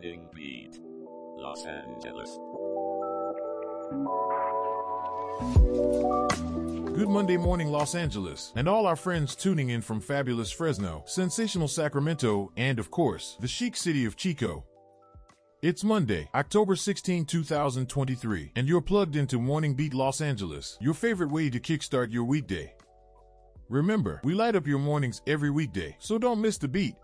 Morning Beat, Los Angeles. Good Monday morning, Los Angeles, and all our friends tuning in from fabulous Fresno, sensational Sacramento, and of course, the chic city of Chico. It's Monday, October 16, 2023, and you're plugged into Morning Beat Los Angeles, your favorite way to kickstart your weekday. Remember, we light up your mornings every weekday, so don't miss the beat.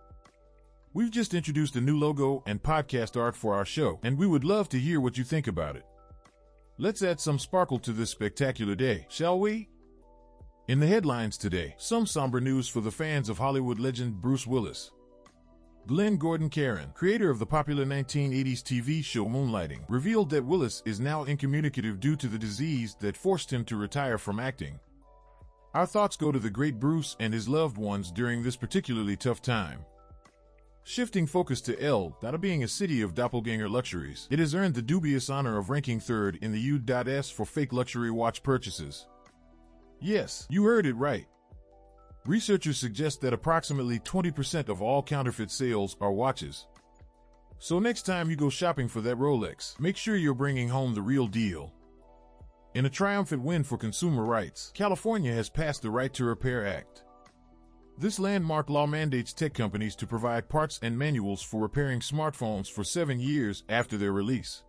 We've just introduced a new logo and podcast art for our show, and we would love to hear what you think about it. Let's add some sparkle to this spectacular day, shall we? In the headlines today, some somber news for the fans of Hollywood legend Bruce Willis. Glenn Gordon Caron, creator of the popular 1980s TV show Moonlighting, revealed that Willis is now incommunicative due to the disease that forced him to retire from acting. Our thoughts go to the great Bruce and his loved ones during this particularly tough time. Shifting focus to L, that being a city of doppelganger luxuries, it has earned the dubious honor of ranking third in the U.S. for fake luxury watch purchases. Yes, you heard it right. Researchers suggest that approximately 20% of all counterfeit sales are watches. So next time you go shopping for that Rolex, make sure you're bringing home the real deal. In a triumphant win for consumer rights, California has passed the Right to Repair Act. This landmark law mandates tech companies to provide parts and manuals for repairing smartphones for seven years after their release.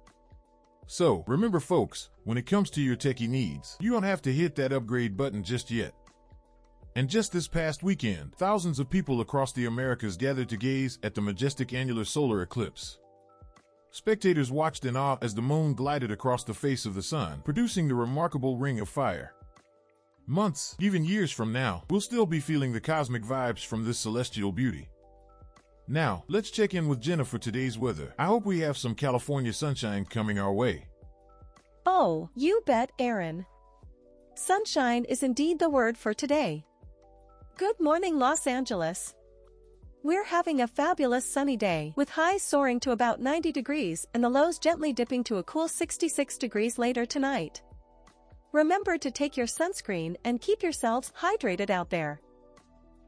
So, remember folks, when it comes to your techie needs, you don't have to hit that upgrade button just yet. And just this past weekend, thousands of people across the Americas gathered to gaze at the majestic annular solar eclipse. Spectators watched in awe as the moon glided across the face of the sun, producing the remarkable ring of fire. Months, even years from now, we'll still be feeling the cosmic vibes from this celestial beauty. Now, let's check in with Jenna for today's weather. I hope we have some California sunshine coming our way. Oh, you bet, Aaron. Sunshine is indeed the word for today. Good morning, Los Angeles. We're having a fabulous sunny day, with highs soaring to about 90 degrees and the lows gently dipping to a cool 66 degrees later tonight. Remember to take your sunscreen and keep yourselves hydrated out there.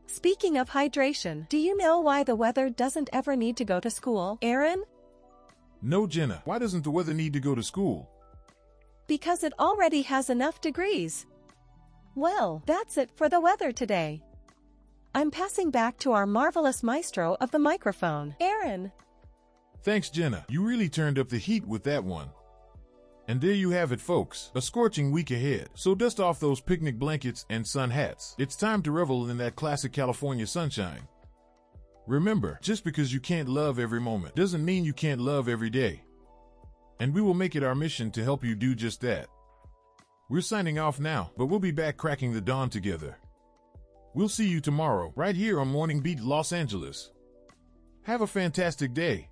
Speaking of hydration, do you know why the weather doesn't ever need to go to school, Aaron? No, Jenna, why doesn't the weather need to go to school? Because it already has enough degrees. Well, that's it for the weather today. I'm passing back to our marvelous maestro of the microphone, Aaron. Thanks, Jenna. You really turned up the heat with that one. And there you have it, folks. A scorching week ahead. So dust off those picnic blankets and sun hats. It's time to revel in that classic California sunshine. Remember, just because you can't love every moment doesn't mean you can't love every day. And we will make it our mission to help you do just that. We're signing off now, but we'll be back cracking the dawn together. We'll see you tomorrow, right here on Morning Beat Los Angeles. Have a fantastic day.